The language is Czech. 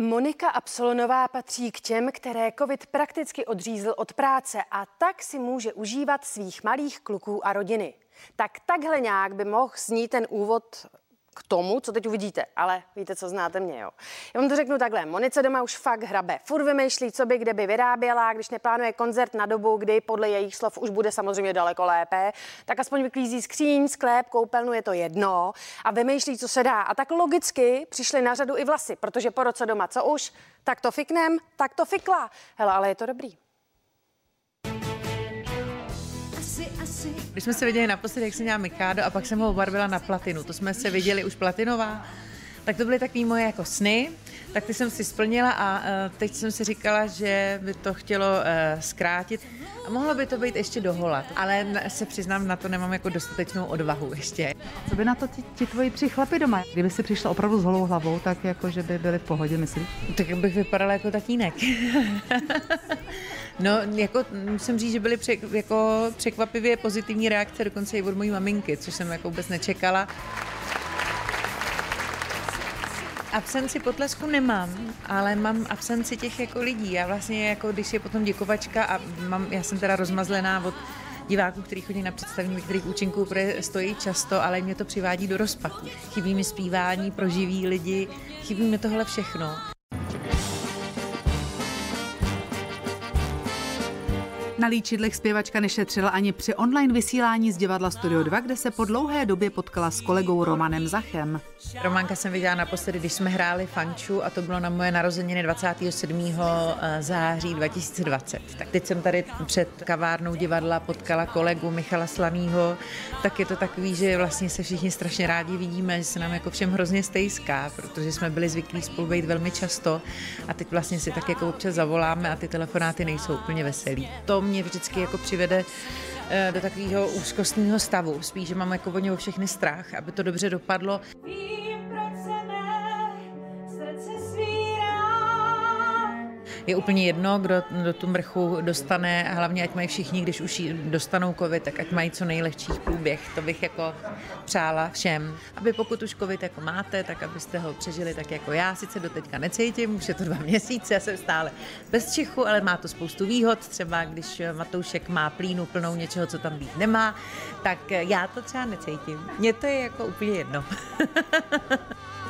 Monika Absolonová patří k těm, které covid prakticky odřízl od práce a tak si může užívat svých malých kluků a rodiny. Tak takhle nějak by mohl znít ten úvod k tomu, co teď uvidíte, ale víte, co znáte mě, jo. Já vám to řeknu takhle, Monice doma už fakt hrabe. Furt vymýšlí, co by kde by vyráběla, když neplánuje koncert na dobu, kdy podle jejich slov už bude samozřejmě daleko lépe, tak aspoň vyklízí skříň, sklep, koupelnu, je to jedno a vymýšlí, co se dá. A tak logicky přišly na řadu i vlasy, protože po roce doma, co už, tak to fiknem, tak to fikla. Hele, ale je to dobrý. Když jsme se viděli naposledy, jak jsem měla Mikádo a pak jsem ho obarvila na platinu, to jsme se viděli už platinová, tak to byly takové moje jako sny, tak ty jsem si splnila a uh, teď jsem si říkala, že by to chtělo uh, zkrátit. A mohlo by to být ještě doholat, ale se přiznám, na to nemám jako dostatečnou odvahu ještě. Co by na to ti, ti tvoji tři chlapy doma? Kdyby si přišla opravdu s holou hlavou, tak jako, že by byli v pohodě, myslíš? Tak bych vypadala jako tatínek. No, jako musím říct, že byly přek, jako překvapivě pozitivní reakce, dokonce i od mojí maminky, což jsem jako vůbec nečekala. Absenci potlesku nemám, ale mám absenci těch jako lidí. Já vlastně jako, když je potom děkovačka a mám, já jsem teda rozmazlená od diváků, kteří chodí na představení kterých účinků, protože stojí často, ale mě to přivádí do rozpaku. Chybí mi zpívání pro živý lidi, chybí mi tohle všechno. Na líčidlech zpěvačka nešetřila ani při online vysílání z divadla Studio 2, kde se po dlouhé době potkala s kolegou Romanem Zachem. Románka jsem viděla naposledy, když jsme hráli Fanču a to bylo na moje narozeniny 27. Eh, září 2020. Tak teď jsem tady před kavárnou divadla potkala kolegu Michala Slanýho, tak je to takový, že vlastně se všichni strašně rádi vidíme, že se nám jako všem hrozně stejská, protože jsme byli zvyklí spolu být velmi často a teď vlastně si tak jako občas zavoláme a ty telefonáty nejsou úplně veselý. To mě vždycky jako přivede eh, do takového úzkostního stavu. Spíš, že mám jako o všechny strach, aby to dobře dopadlo. Je úplně jedno, kdo do tu mrchu dostane, a hlavně ať mají všichni, když už dostanou covid, tak ať mají co nejlehčí průběh. To bych jako přála všem, aby pokud už covid jako máte, tak abyste ho přežili tak jako já. Sice do teďka necítím, už je to dva měsíce, já jsem stále bez čichu, ale má to spoustu výhod. Třeba když Matoušek má plínu plnou něčeho, co tam být nemá, tak já to třeba necítím. Mně to je jako úplně jedno.